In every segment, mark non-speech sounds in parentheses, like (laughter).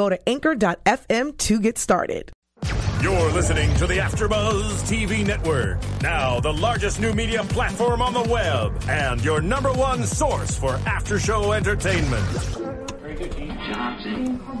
go to anchor.fm to get started. You're listening to the AfterBuzz TV Network, now the largest new media platform on the web, and your number one source for after-show entertainment. Very good, Gene. Johnson. From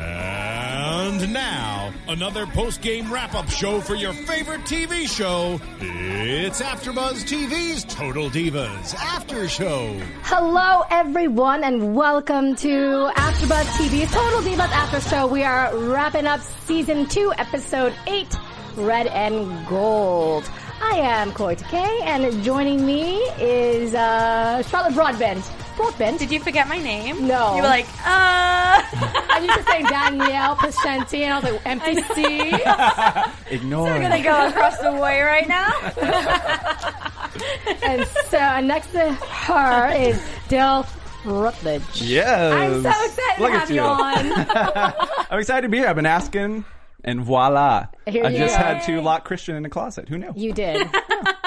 And now, another post-game wrap-up show for your favorite TV show. It's AfterBuzz TV's Total Divas After Show. Hello, everyone, and welcome to AfterBuzz TV's Total Divas After Show. We are wrapping up season two, episode eight, Red and Gold. I am Kaori Takee, and joining me is uh, Charlotte Broadbent. Broadbent. Did you forget my name? No. You were like, uh. I used to say Danielle Pasenti, and (laughs) I was like, empty C. (laughs) Ignore. We're gonna go across the way right now. (laughs) and so next to her is Dale Rutledge. Yes. I'm so excited Look to at have you on. I'm excited to be here. I've been asking, and voila. Here I you just are. had to lock Christian in the closet. Who knew? You did.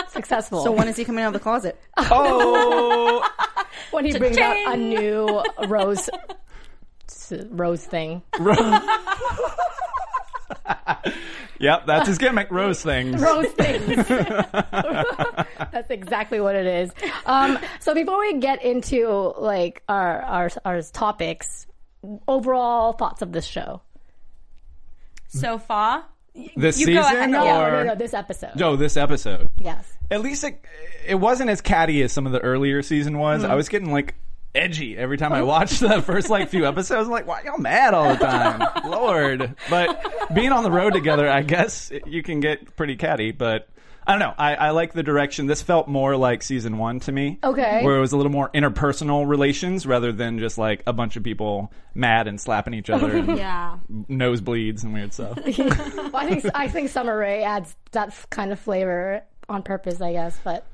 Successful. So when is he coming out of the closet? Oh, when he brings out a new (laughs) rose rose thing. (laughs) yep, that's his gimmick. Rose things. Rose things. (laughs) That's exactly what it is. Um, so before we get into like our our our topics, overall thoughts of this show. so far, This You season. No, or no, no, this episode. no, this episode. Yes. At least it, it wasn't as catty as some of the earlier season was. Mm-hmm. I was getting like edgy every time I watched the first like few episodes. I'm like, why y'all mad all the time? (laughs) Lord. But being on the road together, I guess you can get pretty catty. But I don't know. I, I like the direction. This felt more like season one to me. Okay. Where it was a little more interpersonal relations rather than just like a bunch of people mad and slapping each other and (laughs) yeah. nosebleeds and weird stuff. (laughs) Well, I think I think Summer Rae adds that kind of flavor on purpose, I guess. But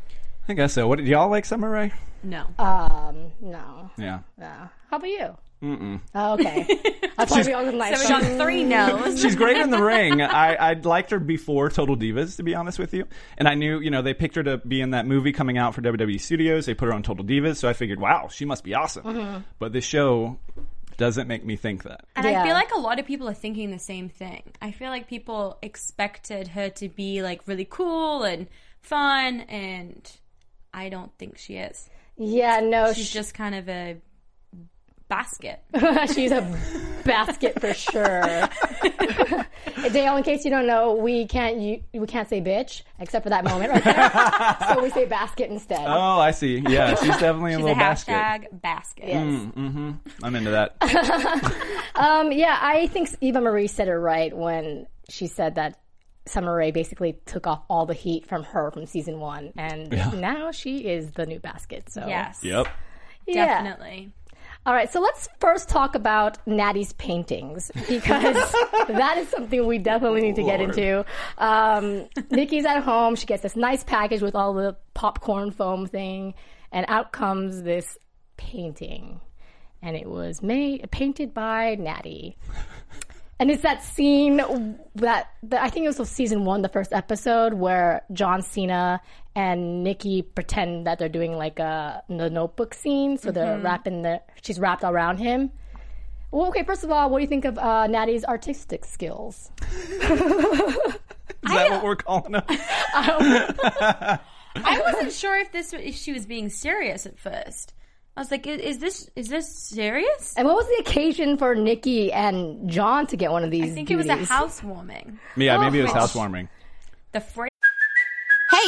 I guess so. What did y'all like, Summer Rae? No. um, no, Yeah. no. How about you? Mm-mm. Oh, okay. (laughs) That's why we all like. So we got three no's. (laughs) She's great in the ring. I, I liked her before Total Divas, to be honest with you. And I knew, you know, they picked her to be in that movie coming out for WWE Studios. They put her on Total Divas, so I figured, wow, she must be awesome. Mm-hmm. But this show doesn't make me think that. And I feel like a lot of people are thinking the same thing. I feel like people expected her to be like really cool and fun, and I don't think she is. Yeah, no, She's sh- just kind of a basket. (laughs) She's a basket for sure. (laughs) Dale, in case you don't know, we can't you, we can't say bitch except for that moment right there. so we say basket instead. Oh, I see. Yeah, she's (laughs) definitely a She's a little basket. hashtag basket. Yes. I'm into that. Um, yeah, I think Eva Marie said it right when she said that Summer Rae basically took off all the heat from her from season one, and now she is the new basket. So Yes. yep. yeah. Definitely. All right, so let's first talk about Nattie's paintings because (laughs) that is something we definitely need to get into. Um, Nikki's at home; she gets this nice package with all the popcorn foam thing, and out comes this painting, and it was made painted by Nattie. And it's that scene that, that I think it was season one, the first episode, where John Cena and Nikki pretend that they're doing like a the Notebook scene. So they're Mhm. wrapping the she's wrapped around him. Well, okay. First of all, what do you think of uh, Nattie's artistic skills? (laughs) Is that what we're calling them? (laughs) (laughs) I wasn't sure if this if she was being serious at first. I was like, "I- is this is this serious? And what was the occasion for Nikki and John to get one of these? I think it was a duties? housewarming. Yeah, maybe it was oh, housewarming. The phrase. Hey,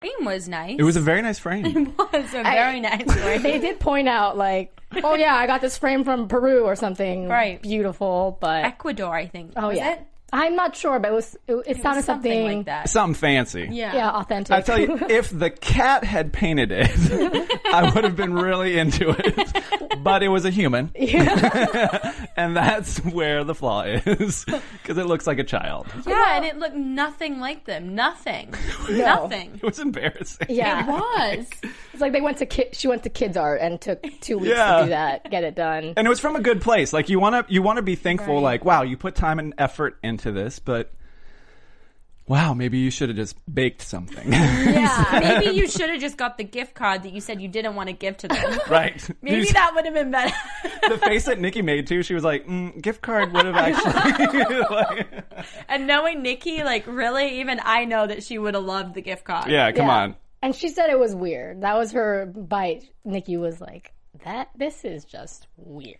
Frame was nice. It was a very nice frame. (laughs) It was a very nice frame. (laughs) They did point out, like, oh yeah, I got this frame from Peru or something. Right. Beautiful, but Ecuador, I think. oh was yeah. it? I'm not sure, but it was it, it, sounded something something, like that. Something fancy. Yeah. Yeah, authentic. I tell you, (laughs) if the cat had painted it, (laughs) I would have been really into it. (laughs) But it was a human. and that's where the flaw is. Because it looks like a child. Yeah, and it looked nothing like them. Nothing. No. Nothing. It was embarrassing. yeah, It was. It's like they went to ki- she went to Kids Art and took two weeks Yeah. to do that, get it done. And it was from a good place. Like you want to, you want to be thankful. Right. Like, wow, you put time and effort into this, but wow, maybe you should have just baked something. (laughs) Yeah. (laughs) Maybe you should have just got the gift card that you said you didn't want to give to them. (laughs) right. Maybe You- that would have been better. the face that Nikki made too. She was like, mm, gift card would have actually. like, and knowing Nikki, like really, even I know that she would have loved the gift card. yeah, come Yeah. on. And she said it was weird. That was her bite. Nikki was like, "That this is just weird."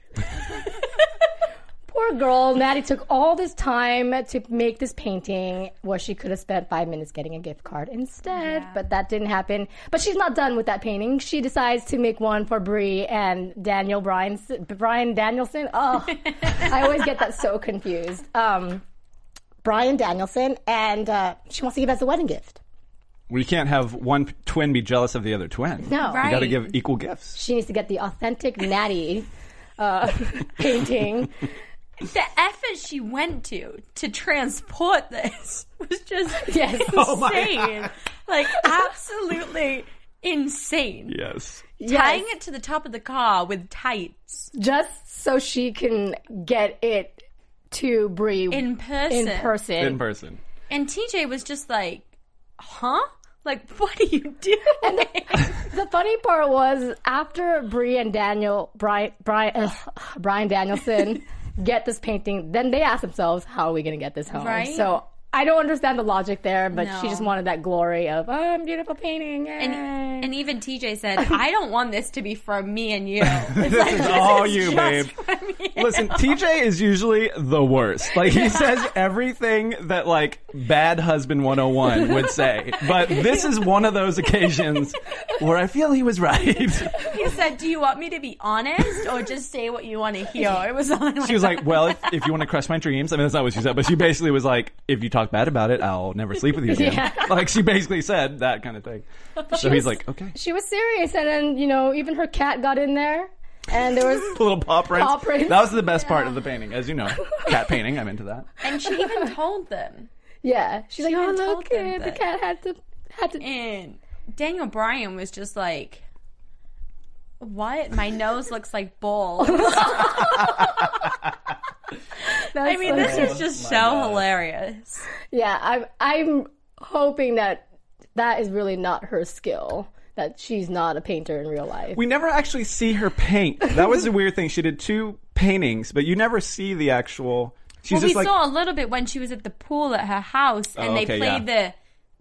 Poor girl. Nattie took all this time to make this painting where she could have spent five minutes getting a gift card instead, but that didn't happen. But she's not done with that painting. She decides to make one for Brie and Daniel Bryan, Brian Danielson. Oh, (laughs) I always get that so confused. Um, Brian Danielson, and uh, she wants to give as a wedding gift. We can't have one twin be jealous of the other twin. No. you got to give equal gifts. she needs to get the authentic Nattie uh, (laughs) painting. The effort she went to to transport this (laughs) was just Yes. insane. (laughs) Oh my like absolutely insane. Yes. Tying Yes. it to the top of the car with tights just so she can get it to Brie in person. in person. In person. And TJ was just like, "Huh? Like, what are you doing?" The funny part was after Brie and Daniel, Brian, Brian, ugh, Brian Danielson (laughs) get this painting, then they ask themselves, "How are we going to get this home?" Right. So. I don't understand the logic there, but she just wanted that glory of, oh, I'm beautiful painting. and, yay." and even TJ said, "I don't want this to be from me and you. (laughs) It's like, is all is you, just babe. you." Listen, TJ is usually the worst. Like he says everything that like bad husband 101 would say. But this is one of those occasions where I feel he was right. He said, "Do you want me to be honest or just say what you want to hear?" It was on. She was like, "Well, if, if you want to crush my dreams," I mean that's not what she said, but she basically was like, "If you talk bad about it, I'll never sleep with you (laughs) again." Yeah. (laughs) Like she basically said that kind of thing. So he's like, "Okay." she was serious, and then, you know, even her cat got in there, and there was The (laughs) little paw prints. Paw prints. That was the best part of the painting, as you know. Cat painting, I'm into that. and she even told them. Yeah, she's like, She oh look, told them eh, the cat had to had to. And Daniel Bryan was just like, "What? My nose looks like balls." (laughs) I mean, this is just so hilarious. Yeah, I'm I'm hoping that that is really not her skill. That she's not a painter in real life. We never actually see her paint. That was a weird thing. She did two paintings, but you never see the actual. She's well, we like saw a little bit when she was at the pool at her house, and Oh, they okay, played the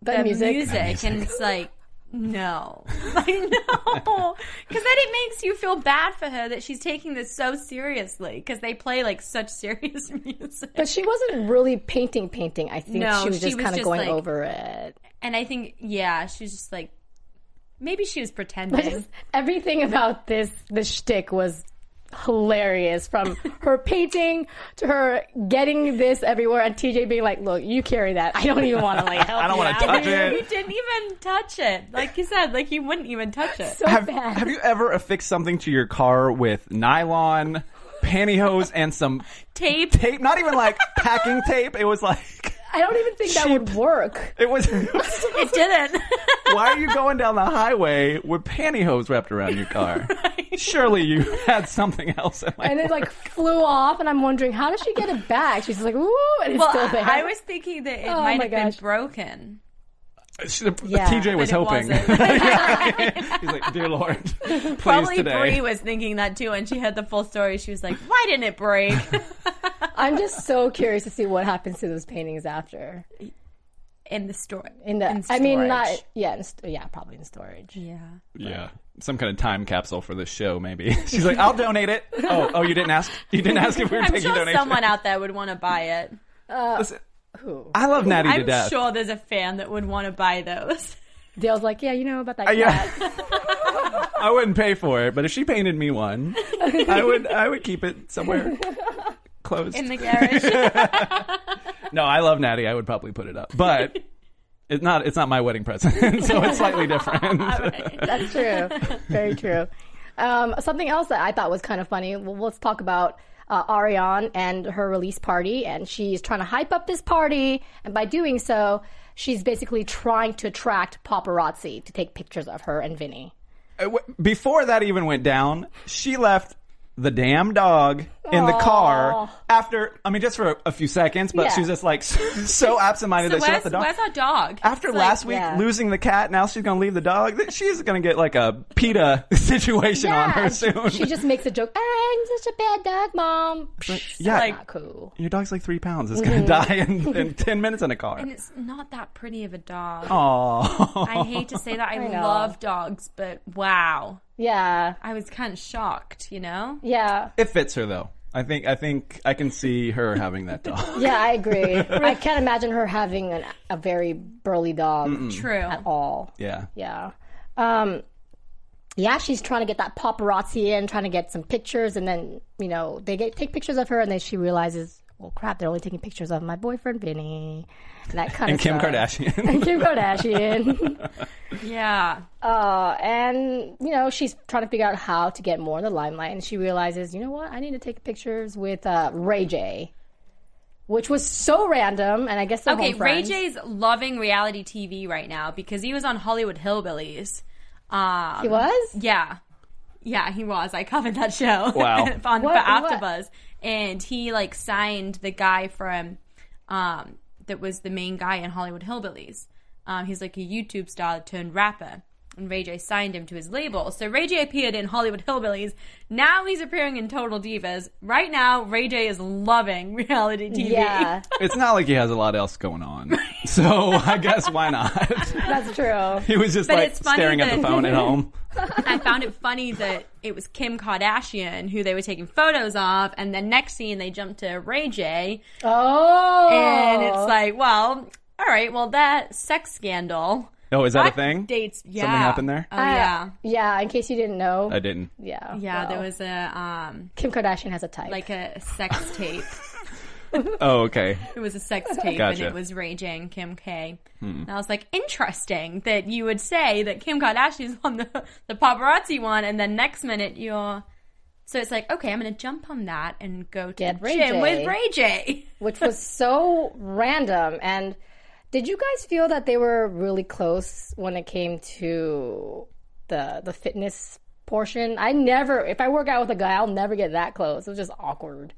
The the music. music, and it's like No, (laughs) like no, because (laughs) then it makes you feel bad for her that she's taking this so seriously because they play like such serious (laughs) music. But she wasn't really painting, painting. I think No, she was she just kind of going like- over it. And I think, yeah, she was just like, maybe she was pretending. just everything about this the shtick was hilarious. From her painting to her getting this everywhere, and TJ being like, "Look, you carry that. I don't even want to like (laughs) help I don't wanna touch it. (laughs) He didn't even touch it. Like you said, like he wouldn't even touch it. So have, bad. have you ever affixed something to your car with nylon, pantyhose, and some Tape. tape? Not even like packing tape. It was like I don't even think that would work. it was. (laughs) It It (laughs) didn't. why are you going down the highway with pantyhose wrapped around your car? (laughs) Surely you had something else. In And it like flew off, and I'm wondering how did she get it back? She's like, "Ooh," and it's well, still there. I was thinking that it Oh might my have been broken. Yeah, TJ was but it hoping. (laughs) (laughs) He's like, "Dear Lord, (laughs) please Probably today." Brie was thinking that too, and she heard the full story. She was like, "Why didn't it break?" I'm just so curious to see what happens to those paintings after. in the store. In the, in I mean, not yeah, in st- yeah, probably in storage. Yeah. Yeah. Some kind of time capsule for this show, maybe. She's like, I'll donate it. Oh, oh, you didn't ask. You didn't ask if we were I'm taking sure donations. someone out there would want to buy it. Uh, Listen, I love Nattie to I'm death. sure there's a fan that would want to buy those. (laughs) Dale's like, yeah, you know about that Uh, yeah. (laughs) I wouldn't pay for it, but if she painted me one, (laughs) I would. I would keep it somewhere closed. In the garage. no, I love Nattie. I would probably put it up, but it's not. It's not my wedding present, so it's slightly different. That's true. Very true. Um, something else that I thought was kind of funny. Well, let's talk about uh, Ariane and her release party, and she's trying to hype up this party, and by doing so, she's basically trying to attract paparazzi to take pictures of her and Vinny. Uh, Before that even went down, she left the damn dog in the car after. I mean, just for a, a few seconds, but Yeah. she was just like (laughs) (laughs) so absent-minded So that she where's, left the dog. where's our dog? After It's last like- week losing the cat, now she's gonna leave the dog. Th- She's gonna get like a PETA (laughs) situation on her and soon. She just makes a joke. I'm such a bad dog, mom. yeah, Like, not cool. Your dog's like three pounds. It's gonna Mhm. die in, in ten minutes in a car. And it's not that pretty of a dog. Aww. I hate to say that. I, I know. love dogs, but wow. Yeah. I was kind of shocked, you know? Yeah. It fits her though. I think. I think I can see her having that dog. (laughs) Yeah, I agree. (laughs) I can't imagine her having an, a very burly dog. Mm-mm. True. At all. Yeah. Yeah. Um, yeah, she's trying to get that paparazzi in, trying to get some pictures, and then you know they get take pictures of her, and then she realizes, well, crap, they're only taking pictures of my boyfriend Vinny, and that kind And of Kim stuff. Kardashian. (laughs) and Kim Kardashian. (laughs) Yeah. Uh, and you know she's trying to figure out how to get more in the limelight, and she realizes, you know what, I need to take pictures with uh, Ray J, which was so random, and I guess they're Okay, home Ray. J's loving reality TV right now because he was on Hollywood Hillbillies. Um, He was? Yeah. Yeah, he was. I covered that show. Wow. (laughs) on, What- for what? And he, like, signed the guy from, um, that was the main guy in Hollywood Hillbillies. Um, he's like a YouTube star turned rapper. And Ray J signed him to his label. So Ray J appeared in Hollywood Hillbillies. Now he's appearing in Total Divas. Right now, Ray J is loving (laughs) reality TV. Yeah, (laughs) It's not like he has a lot else going on, (laughs) so I guess why not? that's true. He was just But like it's funny staring at the phone at home. I found it funny that it was Kim Kardashian who they were taking photos of, and then next scene they jumped to Ray J. Oh, And it's like, well, all right, well, that sex scandal. Oh, is that a thing? Dates, yeah. Something happened there? Oh, Uh, yeah. yeah. In case you didn't know, I didn't. yeah, Yeah, there was a, um, Kim Kardashian has a type. like a sex (laughs) tape. Oh, okay. It was a sex tape, and it was Ray J and Kim K. Hmm. And I was like, interesting that you would say that Kim Kardashian's on the the paparazzi one, and then next minute you're. So it's like, okay, I'm gonna jump on that and go to Get the Ray gym J. with Ray J. which was so random. And did you guys feel that they were really close when it came to the the fitness portion? I never, if I work out with a guy, I'll never get that close. It was just awkward.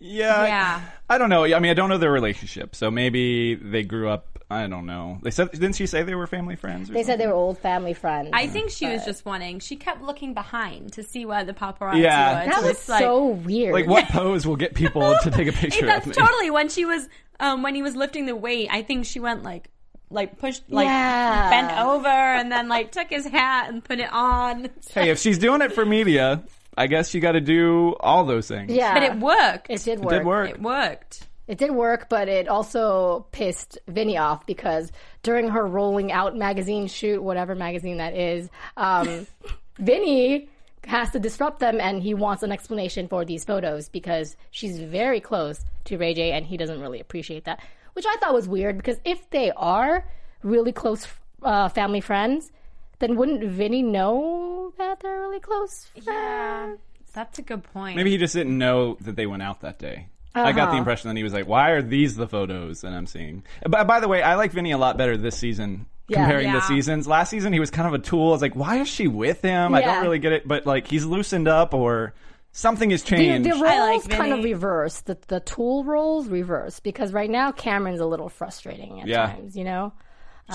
Yeah. Yeah. I don't know. I mean, I don't know their relationship, so maybe they grew up. I don't know. They said, didn't she say they were family friends? Or They said they were old family friends. I think she was just wanting. She kept looking behind to see where the paparazzi Yeah. was. That was it's like, so weird. Like, what pose will get people (laughs) to take a picture That's of me? totally when she was um, when he was lifting the weight. I think she went like like pushed, like Yeah. bent over, and then like took his hat and put it on. Hey, if she's doing it for media, I guess you got to do all those things. Yeah. But it worked. It did It work. did work. It worked. It did work, but it also pissed Vinny off because during her rolling out magazine shoot, whatever magazine that is, um, (laughs) Vinny has to disrupt them and he wants an explanation for these photos because she's very close to Ray J and he doesn't really appreciate that. Which I thought was weird because if they are really close uh, family friends, then wouldn't Vinny know that they're really close friends? That's a good point. Maybe he just didn't know that they went out that day. I got the Uh-huh. impression that he was like, "Why are these the photos that I'm seeing?" By, by the way, I like Vinny a lot better this season Yeah. comparing the seasons. Last season, he was kind of a tool. I was like, "Why is she with him?" I don't really get it, but like he's loosened up or something has The, changed. the I like roles kind of Vinny. reverse. The the tool roles reverse because right now Cameron's a little frustrating at Yeah. times. You know,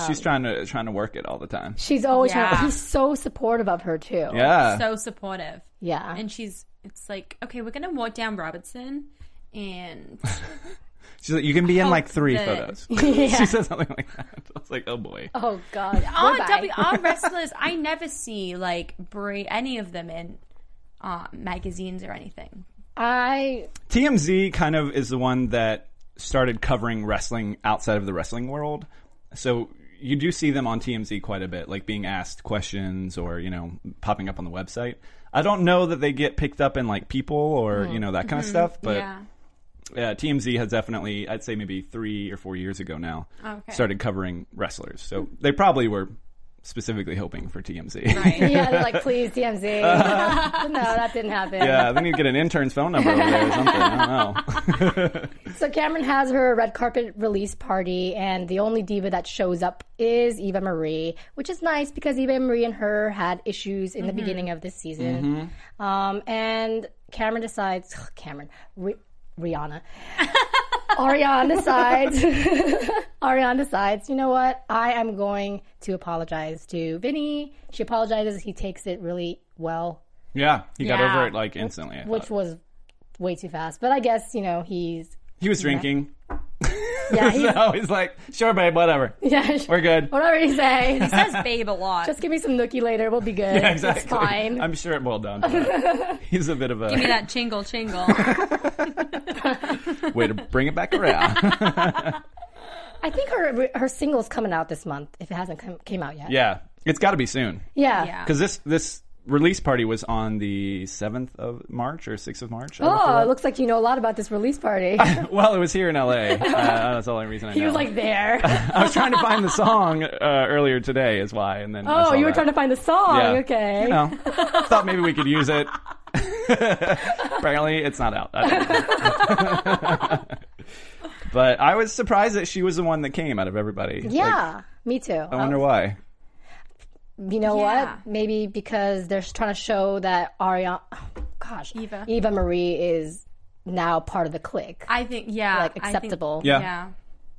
She's trying to trying to work it all the time. she's always Yeah. trying. He's so supportive of her too. Yeah, so supportive. yeah. And she's, it's like, okay, we're gonna walk down Robertson, and (laughs) she's like, "You can be in like three that- photos." (laughs) Yeah. she said something like that. I was like, "Oh boy." oh God. (laughs) our, w, our wrestlers, I never see like Brie, any of them in uh, magazines or anything. I TMZ kind of is the one that started covering wrestling outside of the wrestling world. So you do see them on TMZ quite a bit, like being asked questions or, you know, popping up on the website. I don't know that they get picked up in like people or, you know, that kind of mm-hmm. stuff, but yeah. TMZ has definitely, I'd say maybe three or four years ago now, oh, Okay. started covering wrestlers. So they probably were specifically hoping for TMZ. Right. (laughs) yeah. They're like, please TMZ. Uh-huh. no, that didn't happen. yeah, they need to get an intern's phone number over there or something. I don't know. (laughs) So Cameron has her red carpet release party, and the only diva that shows up is Eva Marie, which is nice because Eva Marie and her had issues in the mm-hmm. beginning of this season. Mm-hmm. Um, and Cameron decides, (sighs) Cameron, Ri- Rihanna. (laughs) Ariane decides, (laughs) Ariane decides, you know what? I am going to apologize to Vinny. She apologizes. He takes it really well, Yeah, he got Yeah. over it like instantly. I which thought. was way too fast. But I guess, you know, he's, He was drinking. Yeah, (laughs) he's, so he's like, sure, babe, whatever. (laughs) yeah, We're good. whatever you say. (laughs) He says babe a lot. Just give me some nookie later. We'll be good. Yeah, exactly. It's fine. I'm sure it boiled down to that. He's a bit of a. Give me that chingle chingle. way to bring it back around. I think her her single's coming out this month if it hasn't come, came out yet. yeah, it's got to be soon Yeah. yeah. because this this release party was on the seventh of March or sixth of March. Oh, it looks like you know a lot about this release party. (laughs) well, it was here in L.A. Uh, that's the only reason I he know. was like there. (laughs) I was trying to find the song uh, earlier today, is why, and then Oh, you were that. trying to find the song. Yeah. Okay. You know, (laughs) thought maybe we could use it. Apparently, it's not out. I but I was surprised that she was the one that came out of everybody. Like, Yeah, me too. I wonder why. You know Yeah. what? Maybe because they're trying to show that Ariana, gosh, Eva. Eva Marie is now part of the clique. I think yeah, Like, I think- acceptable. Yeah. yeah.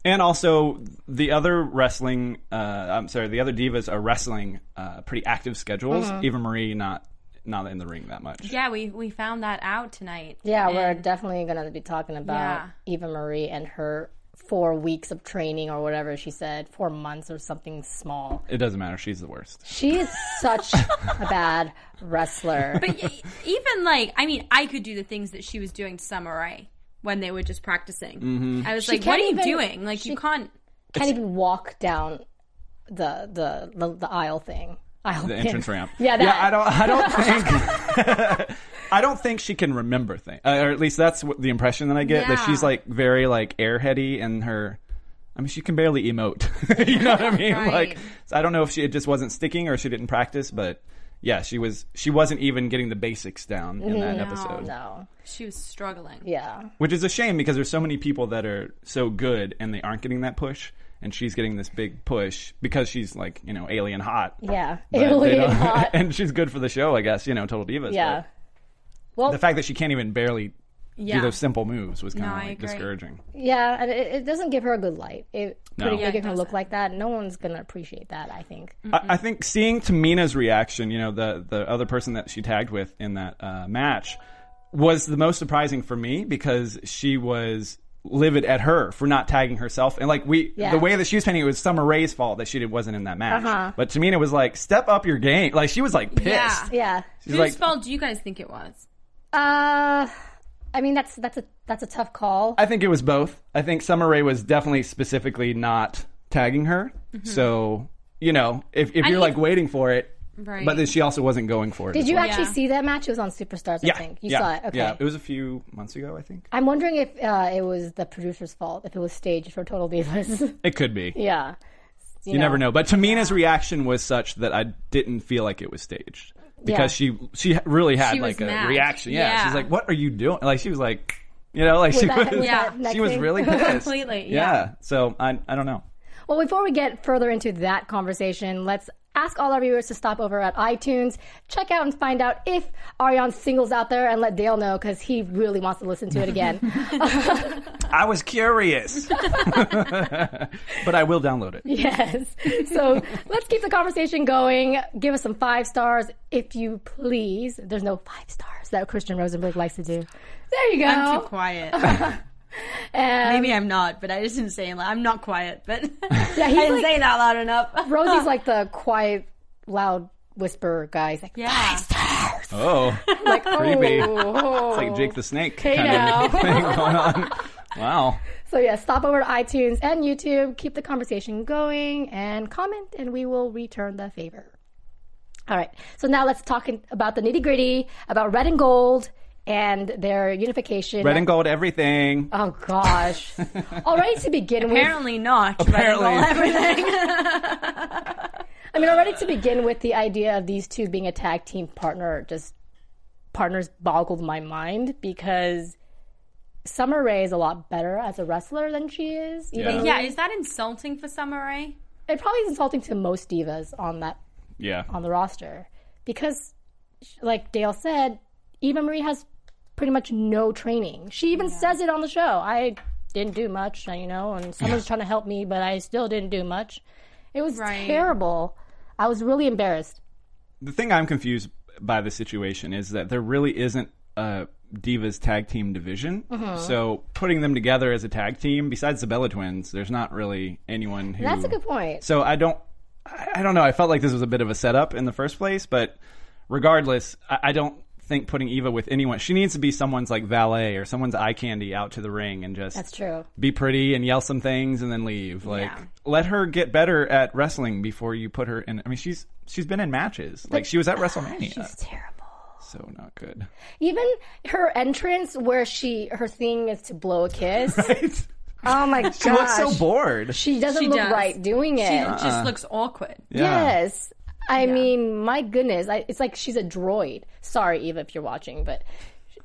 And also, the other wrestling, uh, I'm sorry, the other divas are wrestling uh, pretty active schedules. Mm-hmm. Eva Marie not not in the ring that much. Yeah, we we found that out tonight. Yeah, we're definitely going to be talking about Yeah. Eva Marie and her four weeks of training or whatever she said, four months or something small. It doesn't matter. She's the worst. She is such (laughs) a bad wrestler. But even like, I mean, I could do the things that she was doing to Summer Rae when they were just practicing. Mm-hmm. I was She like, what can't are you even- doing? Like, she- you can't. Can't even walk down the the the, the aisle thing. Aisle The thing. entrance ramp. Yeah, that. yeah. I don't. I don't (laughs) think. (laughs) I don't think she can remember things, uh, or at least that's what the impression that I get. That Yeah. she's like very like airheady in her. I mean, she can barely emote. (laughs) you know what I mean? Right. Like, so I don't know if she it just wasn't sticking or she didn't practice, but yeah, she was. She wasn't even getting the basics down in that episode, No. She was struggling. Yeah. which is a shame because there's so many people that are so good and they aren't getting that push, and she's getting this big push because she's like you know alien hot. Yeah. But they Alien don't- hot. (laughs) and she's good for the show, I guess. You know, Total Divas. Yeah. but Well, the fact that she can't even barely Yeah. do those simple moves was kind of I like discouraging. yeah, and it, it doesn't give her a good light. It No. putting Yeah, making it her look like that. No one's gonna appreciate that. I think. I, I think seeing Tamina's reaction, you know, the the other person that she tagged with in that uh, match, was the most surprising for me because she was livid at her for not tagging herself. And like we, Yeah. the way that she was painting it was Summer Rae's fault that she did- wasn't in that match. Uh-huh. But Tamina was like, step up your game. Like she was like pissed. Yeah. Yeah. She's Whose like, fault do you guys think it was? Uh, I mean that's that's a that's a tough call. I think it was both. I think Summer Rae was definitely specifically not tagging her. So, you know, if, if And you're if- like waiting for it, Right. but then she also wasn't going for it. Did as you well. actually Yeah. see that match? It was on Superstars, I Yeah. think. You yeah. saw it. Okay. Yeah. It was a few months ago, I think. I'm wondering if uh, it was the producer's fault, if it was staged for Total Divas. It could be. (laughs) yeah. You, never know. But Tamina's reaction was such that I didn't feel like it was staged because she she really had She like a mad. reaction. Yeah. Yeah. she's like, "What are you doing?" Like she was like, you know, like With she that- was, Yeah. she was really (laughs) pissed. Completely, Yeah. yeah. So I I don't know. Well, before we get further into that conversation, let's ask all our viewers to stop over at iTunes, check out and find out if Ariane's singles out there, and let Dale know because he really wants to listen to it again. (laughs) I was curious, (laughs) but I will download it. yes. So let's keep the conversation going. Give us some five stars, if you please. There's no five stars that Christian Rosenberg likes to do. There you go. I'm too quiet. (laughs) And Maybe I'm not, but I just didn't say it. I'm not quiet, but (laughs) Yeah, I didn't like- say it out loud enough. (laughs) Rosie's like the quiet, loud whisper guy. He's like, yeah. Oh, (laughs) like Creepy. oh. it's like Jake the Snake Hey kind now. of thing going on. Wow. So yeah, stop over to iTunes and YouTube, keep the conversation going, and comment, and we will return the favor. All right. So now let's talk about the nitty gritty, about red and gold and their unification. Red and gold, everything. Oh gosh. (laughs) Already to begin with, Apparently not. Apparently. Red and gold, everything. (laughs) I mean, already to begin with, the idea of these two being a tag team partner just partners boggled my mind because Summer Rae is a lot better as a wrestler than she is. Even Yeah. yeah, is that insulting for Summer Rae? it probably is insulting to most divas on that Yeah. on the roster because, like Dale said, Eva Marie has pretty much no training. She even says it on the show. I didn't do much, you know, and someone's trying to help me, but I still didn't do much. It was Right. terrible. I was really embarrassed. The thing I'm confused by the situation is that there really isn't a Divas tag team division. Mm-hmm. So putting them together as a tag team, besides the Bella Twins, there's not really anyone who. That's a good point. So I don't, I I don't know. I felt like this was a bit of a setup in the first place, but regardless, I, I don't think putting Eva with anyone. She needs to be someone's like valet or someone's eye candy out to the ring and just That's true. be pretty and yell some things and then leave. Like Yeah. let her get better at wrestling before you put her in. I mean, she's she's been in matches. Like she was at uh, WrestleMania. She's terrible. so not good. Even her entrance, where she her thing is to blow a kiss. (laughs) Right? Oh my god. She looks so bored. She doesn't She look does. right doing it. She just uh-uh. looks awkward. Yeah. Yes. I mean, my goodness, I, it's like she's a droid. Sorry, Eva, if you're watching, but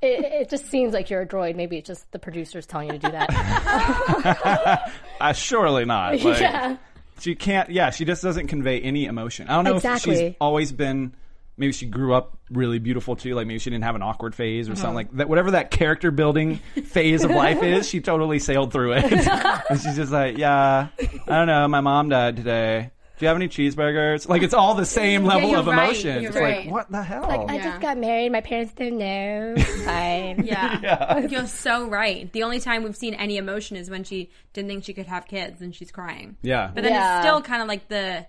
it, it just seems like you're a droid. Maybe it's just the producers telling you to do that. (laughs) Uh, surely not. (laughs) Like, yeah. She can't. Yeah, she just doesn't convey any emotion. I don't know if Exactly. she's always been. Maybe she grew up really beautiful too. Like maybe she didn't have an awkward phase or Uh-huh. something like that. Whatever that character building (laughs) phase of life is, she totally sailed through it. and she's just like, yeah, I don't know. My mom died today. Do you have any cheeseburgers? Like it's all the same level you're of right. emotion. It's right. like what the hell? Like, I just got married. My parents didn't know. (laughs) Fine. Yeah. (laughs) You're so right. The only time we've seen any emotion is when she didn't think she could have kids and she's crying. yeah, But then Yeah. it's still kind of like the.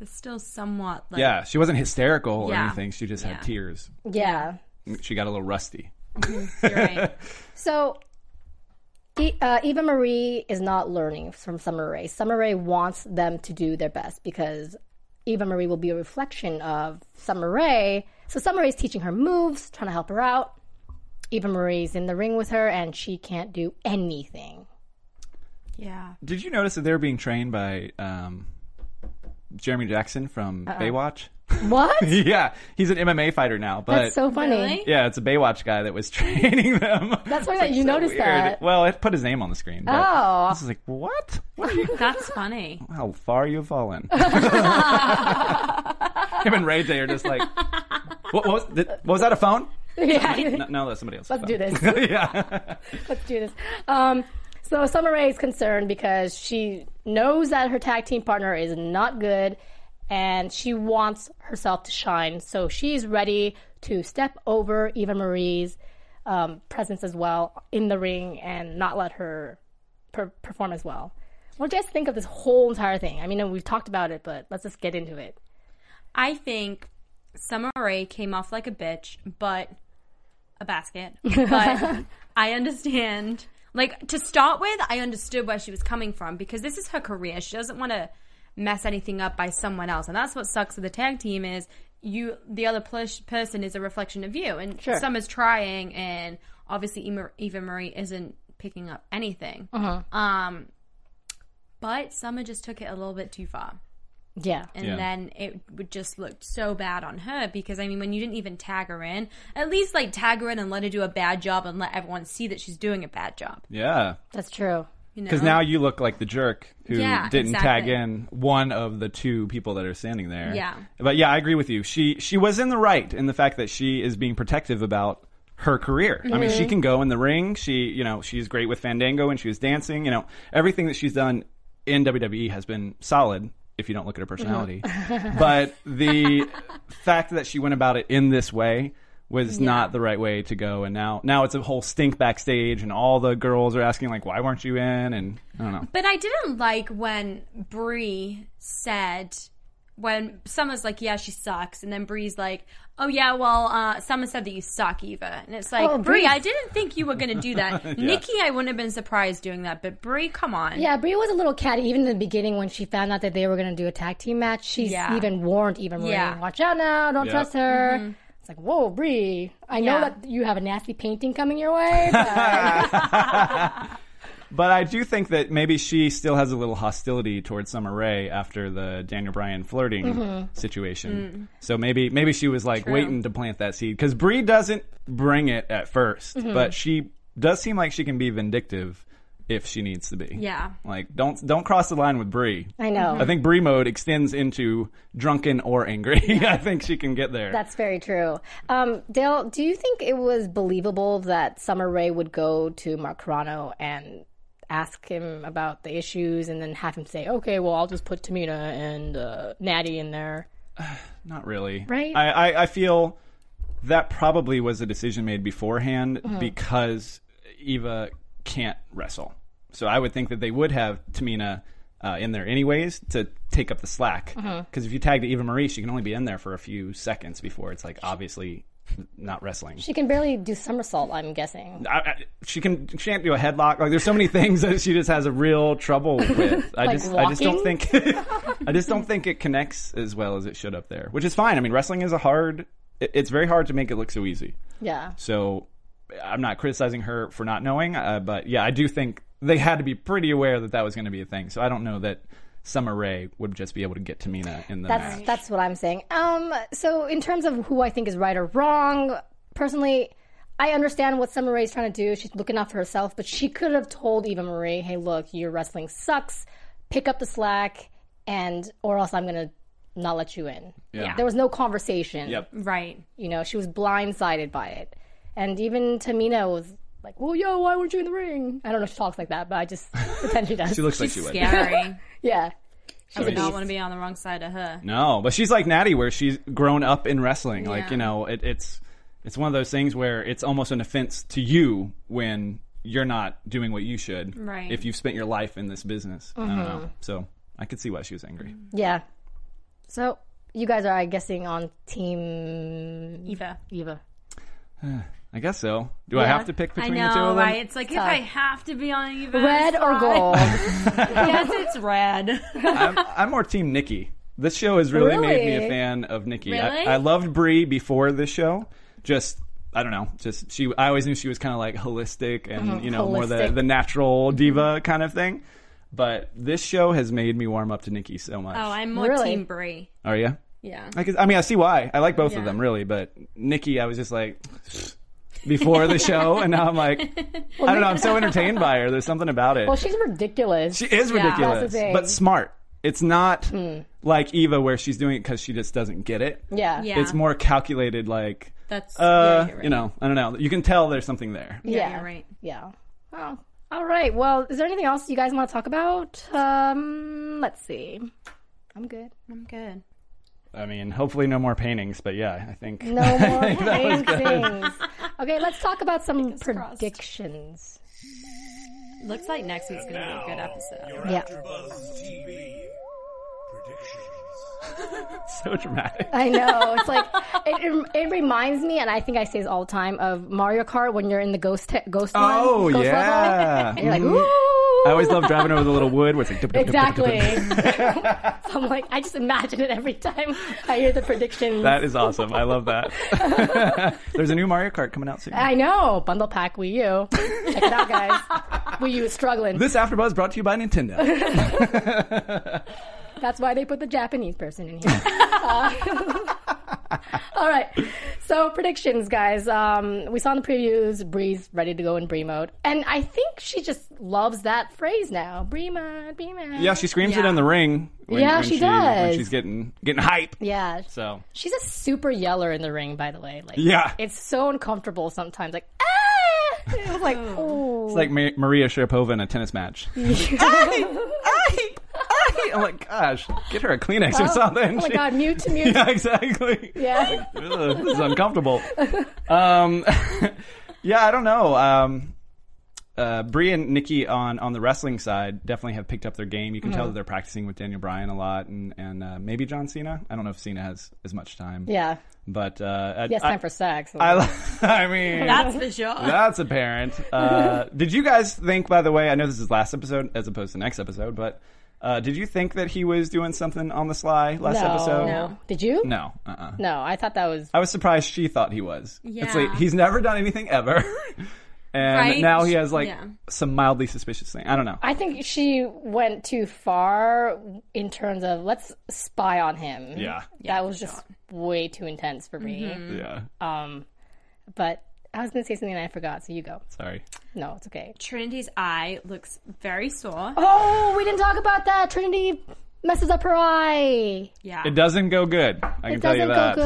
It's still somewhat like. yeah. She wasn't hysterical or Yeah. anything. She just Yeah. had tears. Yeah. She got a little rusty. Mm-hmm. You're right. (laughs) So, uh, Eva Marie is not learning from Summer Rae. Summer Rae wants them to do their best because Eva Marie will be a reflection of Summer Rae. So Summer Rae is teaching her moves, trying to help her out. Eva Marie's in the ring with her, and she can't do anything. Yeah. Did you notice that they were being trained by um, Jeremy Jackson from Uh-uh. Baywatch? (laughs) What? yeah, he's an MMA fighter now. But That's so funny. Really? yeah, it's a Baywatch guy that was (laughs) training them. That's why It's that you so noticed weird. that. Well, it put his name on the screen. But Oh. this is like what? What are you? (laughs) That's funny. How far you've fallen. Him and Ray J are just like, what, what was th- what was that? A phone? Yeah. No, no that's somebody else. Let's do this. yeah. Let's do this. Um, so Summer Rae is concerned because she knows that her tag team partner is not good and she wants herself to shine. So she's ready to step over Eva Marie's um, presence as well in the ring and not let her per- perform as well. What do you guys think of this whole entire thing? I mean, we've talked about it, but let's just get into it. I think Summer Rae came off like a bitch, but a basket. But (laughs) I understand. Like to start with, I understood where she was coming from because this is her career. She doesn't want to mess anything up by someone else, and that's what sucks with the tag team is you the other pers- person is a reflection of you, and Sure. Summer's trying, and obviously Eva, Eva Marie isn't picking up anything. Uh-huh. Um, but Summer just took it a little bit too far. Yeah. And Yeah. then it would just look so bad on her because I mean, when you didn't even tag her in, at least like tag her in and let her do a bad job and let everyone see that she's doing a bad job. Yeah. That's true. You know? Because now you look like the jerk who Yeah, didn't tag in one of the two people that are standing there. Yeah. But yeah, I agree with you. She she was in the right in the fact that she is being protective about her career. I mean, she Mm-hmm. can go in the ring. She, you know, she's great with Fandango and she was dancing. You know, everything that she's done in WWE has been solid if you don't look at her personality. Mm-hmm. but the (laughs) fact that she went about it in this way was not the right way to go and now now it's a whole stink backstage and all the girls are asking like why weren't you in and I don't know. But I didn't like when Brie said when Summer's like, "Yeah, she sucks," and then Brie's like, "Oh yeah, well, uh, Summer said that you suck, Eva," and it's like, Oh, Brie, Brie. I didn't think you were gonna do that. (laughs) Nikki, I wouldn't have been surprised doing that, but Brie, come on, Yeah, Brie was a little catty even in the beginning when she found out that they were going to do a tag team match. She's Yeah. even warned Eva Marie, Yeah. watch out now, don't Yeah. trust her. It's like, whoa, Brie, I know. Yeah. that you have a nasty painting coming your way, but (laughs) (laughs) But I do think that maybe she still has a little hostility towards Summer Rae after the Daniel Bryan flirting Mm-hmm. situation. So maybe maybe she was like waiting to plant that seed because Brie doesn't bring it at 1st Mm-hmm. but she does seem like she can be vindictive if she needs to be. Yeah. Like don't don't cross the line with Brie. I know. I think Brie mode extends into drunken or angry. (laughs) I think she can get there. That's very true. Um, Dale, do you think it was believable that Summer Rae would go to Mark Carrano and ask him about the issues and then have him say, okay, well, I'll just put Tamina and uh, Nattie in there? (sighs) Not really. Right? I, I, I feel that probably was a decision made beforehand Mm-hmm. because Eva can't wrestle. So I would think that they would have Tamina uh, in there anyways to take up the slack. Because Mm-hmm. if you tag to Eva Marie, she can only be in there for a few seconds before it's like obviously not wrestling. She can barely do somersault, I'm guessing. I, I, she can she can't do a headlock. Like there's so many (laughs) things that she just has a real trouble with. I (laughs) Like just I just don't think (laughs) I just don't think it connects as well as it should up there, which is fine. I mean, wrestling is a hard. it- It's very hard to make it look so easy. Yeah. So I'm not criticizing her for not knowing, uh, but yeah, I do think they had to be pretty aware that that was going to be a thing. So I don't know that Summer Rae would just be able to get Tamina in the That's match. that's what I'm saying. Um, so in terms of who I think is right or wrong, personally, I understand what Summer Rae's trying to do. She's looking out for herself, but she could have told Eva Marie, "Hey, look, your wrestling sucks. Pick up the slack, and or else I'm gonna not let you in." Yeah. There was no conversation. Yep. right. You know, she was blindsided by it, and even Tamina was like, "Well, yo, why weren't you in the ring?" I don't know if she talks like that, but I just (laughs) pretend she does. She looks like She's (laughs) she would. scary. yeah. I would not want to be on the wrong side of her. No, but she's like Nattie, where she's grown up in wrestling. Like Yeah. you know, it, it's it's one of those things where it's almost an offense to you when you're not doing what you should. Right. If you've spent your life in this business, I don't mm-hmm. know. So I could see why she was angry. Yeah. So you guys are, I guessing, on team Eva. Eva. (sighs) (sighs) (sighs) I guess so. Do I Yeah. have to pick I between the two know, of them? right? It's like if I have to be on Eva, Red or fine. gold? (laughs) yes, it's red. I'm, I'm more team Nikki. This show has really, made me a Really? fan of Nikki. Really? I, I loved Brie before this show. Just I don't know. Just she. I always knew she was kind of like holistic and mm-hmm. you know more the Holistic. the natural mm-hmm. diva kind of thing. But this show has made me warm up to Nikki so much. Oh, I'm more Really? team Brie. Are you? Yeah. I, could- I mean, I see why. I like both of them really, but Nikki, I was just like before the show, and now I'm like, (laughs) I don't know. I'm so entertained by her. There's something about it. Well, she's ridiculous. She is ridiculous, That's thing. but smart. It's not like Eva where she's doing it because she just doesn't get it. yeah. Yeah. It's more calculated, like, That's uh, yeah, you're right. you know, I don't know. You can tell there's something there. Yeah, Yeah. you're right. Yeah. Oh. All right. Well, is there anything else you guys want to talk about? Um, let's see. I'm good. I'm good. I mean, hopefully no more paintings, but yeah, I think No (laughs) more I think that was good. paintings. Okay, let's talk about some predictions. Looks like next week's gonna be a good episode. Yeah. AfterBuzz TV (laughs) so dramatic. I know. It's like it, it, reminds me, and I think I say this all the time of Mario Kart when you're in the ghost te- ghost Oh one, ghost yeah. (laughs) you're like, ooh. I always love driving over the little wood where it's like Exactly. (laughs) so I'm like, I just imagine it every time I hear the predictions. That is awesome. I love that. There's a new Mario Kart coming out soon. I know. Bundle pack Wii U. Check it out, guys. Wii U is struggling. This AfterBuzz brought to you by Nintendo. That's why they put the Japanese person in here. Uh, (laughs) all right. So predictions, guys. Um, we saw in the previews Brie's ready to go in Brie mode, and I think she just loves that phrase now. Brie mode, Brie mode. yeah, she screams it in the ring. When, Yeah, when she When does. she's getting getting hype. Yeah. So She's a super yeller in the ring, by the way. Like, Yeah. it's so uncomfortable sometimes. Like, ah! It was like, oh. it's like Ma- Maria Sharapova in a tennis match. (laughs) (laughs) I'm like, gosh, get her a Kleenex Oh, or something. oh my God, mute to mute. (laughs) yeah, exactly. Yeah. Ugh, this is uncomfortable. Um, (laughs) yeah, I don't know. Um, uh, Brie and Nikki on, on the wrestling side definitely have picked up their game. You can tell Mhm. that they're practicing with Daniel Bryan a lot, and and uh, maybe John Cena. I don't know if Cena has as much time. Yeah. but uh, He has I- time for sex. I, (laughs) I mean, That's for sure. That's apparent. Uh, did you guys think, by the way, I know this is last episode as opposed to next episode, but uh, did you think that he was doing something on the sly last no, episode? No. Did you? No. Uh-uh. No, I thought that was. I was surprised she thought he was. It's Yeah. like he's never done anything ever. (laughs) and Right? now he has like Yeah. some mildly suspicious thing. I don't know. I think she went too far in terms of let's spy on him. Yeah. that was just way too intense for me. Mhm. Yeah. Um, but I was gonna say something and I forgot, so you go. Sorry. No, it's okay. Trinity's eye looks very sore. Oh, we didn't talk about that. Trinity messes up her eye. Yeah. It doesn't go good. I can It tell you doesn't that. go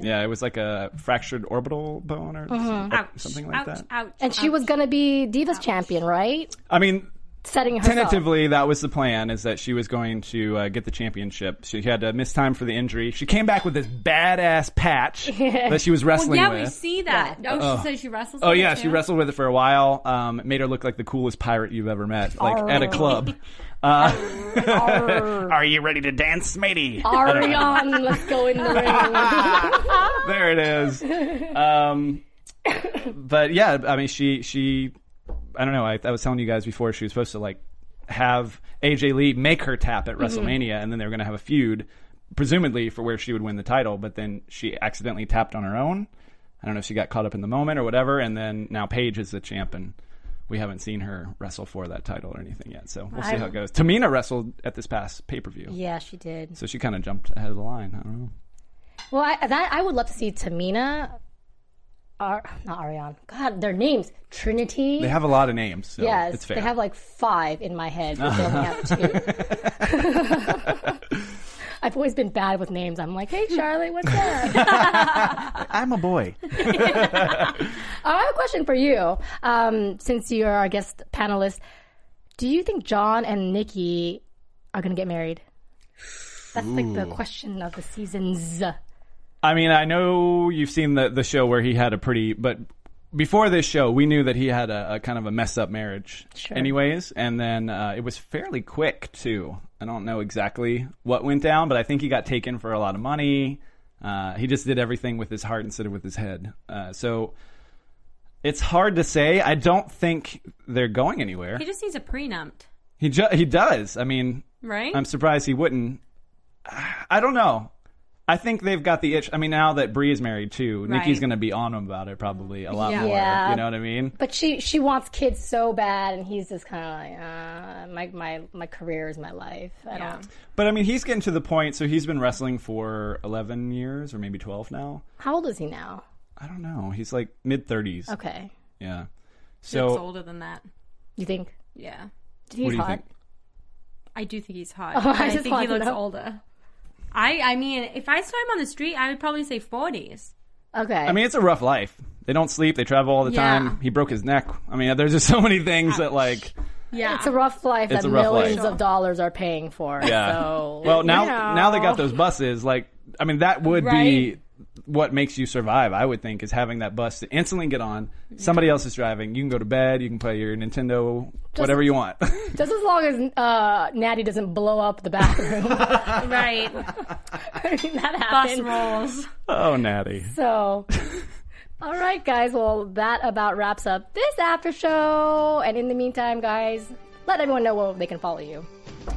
good. Yeah, it was like a fractured orbital bone or Mhm. some- something like that. ouch. and she was gonna be Divas champion, right? I mean, Setting herself. Tentatively, that was the plan: is that she was going to uh, get the championship. She had to miss time for the injury. She came back with this badass patch (laughs) that she was wrestling well, yeah, with. we see that. Oh, Oh. she said she wrestles. Oh with yeah, it, she wrestled with it for a while. Um, it made her look like the coolest pirate you've ever met, like Arr. at a club. (laughs) Uh, (laughs) are you ready to dance, matey? I don't know. Ariane, let's go in the ring. there it is. Um, but yeah, I mean, she she, I don't know. I, I was telling you guys before she was supposed to like have AJ Lee make her tap at Mhm. WrestleMania, and then they were going to have a feud, presumably for where she would win the title. But then she accidentally tapped on her own. I don't know if she got caught up in the moment or whatever. And then now Paige is the champ, and we haven't seen her wrestle for that title or anything yet. So we'll see how it goes. Tamina wrestled at this past pay per view. Yeah, she did. So she kind of jumped ahead of the line. I don't know. Well, I, that I would love to see Tamina. Ar, not Ariane. God, their names Trinity. They have a lot of names. So yes, it's fair. they have like five in my head, but they only have two. (laughs) I've always been bad with names. I'm like, hey, Charlie, what's up? (laughs) I'm a boy. (laughs) I have a question for you. Um, since you're our guest panelist, do you think John and Nikki are going to get married? That's like the question of the seasons. I mean, I know you've seen the the show where he had a pretty, but before this show, we knew that he had a, a kind of a messed up marriage, Sure. anyways. And then uh, it was fairly quick too. I don't know exactly what went down, but I think he got taken for a lot of money. Uh, he just did everything with his heart instead of with his head. Uh, so it's hard to say. I don't think they're going anywhere. He just needs a prenup, He ju- he does. I mean, right? I'm surprised he wouldn't. I don't know. I think they've got the itch. I mean, now that Brie is married too, Right. Nikki's going to be on him about it probably a lot Yeah. more. Yeah. You know what I mean? But she she wants kids so bad, and he's just kind of like, uh, my my my career is my life. I don't. But I mean, he's getting to the point. So he's been wrestling for 11 years or maybe 12 now. How old is he now? I don't know. He's like mid 30s. Okay. Yeah. He looks So older than that. You think? Yeah. Do you what do you hot? think? I do think he's hot. Oh, I I, just think he looks know. older. I I mean, if I saw him on the street, I would probably say forties. Okay. I mean, it's a rough life. They don't sleep. They travel all the Yeah. time. He broke his neck. I mean, there's just so many things that like. Yeah. It's a rough life It's that a rough millions life. of dollars are paying for. Yeah. So, well, now you know. now they got those buses. Like I mean, that would Right. be what makes you survive. I would think is having that bus to instantly get on. Somebody else is driving. You can go to bed. You can play your Nintendo, whatever you want. (laughs) Just as long as uh, Nattie doesn't blow up the bathroom. (laughs) right. (laughs) I mean, that Bus rolls. oh, Nattie. So, all right, guys. Well, that about wraps up this after show. And in the meantime, guys, let everyone know where they can follow you.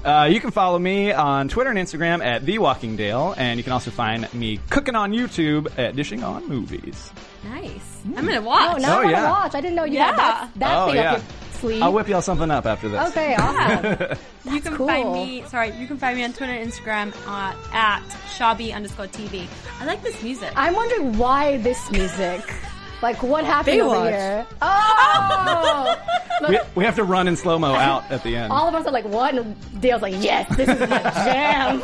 Uh, you can follow me on Twitter and Instagram at The Walking Dale, and you can also find me cooking on YouTube at Dishing on Movies. Nice. I'm gonna watch. Oh, now I Oh, want to yeah. watch. I didn't know you Yeah. had that, that oh thing yeah, up your sleeve. I'll whip y'all something up after this. Okay, (laughs) awesome. (laughs) you can cool. find me. Sorry, you can find me on Twitter and Instagram uh, at Shabby underscore TV. I like this music. I'm wondering why this music. (laughs) Like, what happened over here? (laughs) Oh! We, we have to run in slow mo out at the end. All of us are like, what? And Dale's like, yes, this is my (laughs) jam.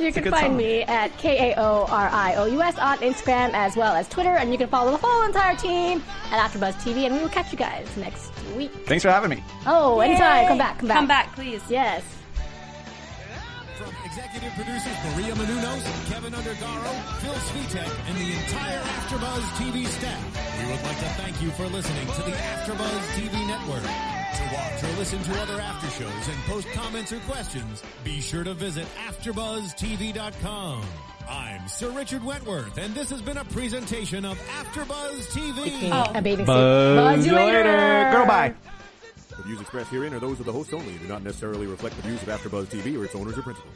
you can find song. me at K A O R I O U S on Instagram as well as Twitter, and you can follow the whole entire team at AfterBuzz TV, and we will catch you guys next week. Thanks for having me. Oh, anytime. Come back. Come back. Come back, please. Yes. From executive producers Maria Menounos, Kevin Undergaro, Phil Svitek, and the entire AfterBuzz TV staff, we would like to thank you for listening to the AfterBuzz TV network. To watch or listen to other after shows and post comments or questions, be sure to visit AfterBuzzTV.com. I'm Sir Richard Wentworth, and this has been a presentation of AfterBuzz TV. Oh, A bathing suit. Buzz Buzz you you later. later. Girl, bye. The views expressed herein are those of the host only and do not necessarily reflect the views of AfterBuzz TV or its owners or principals.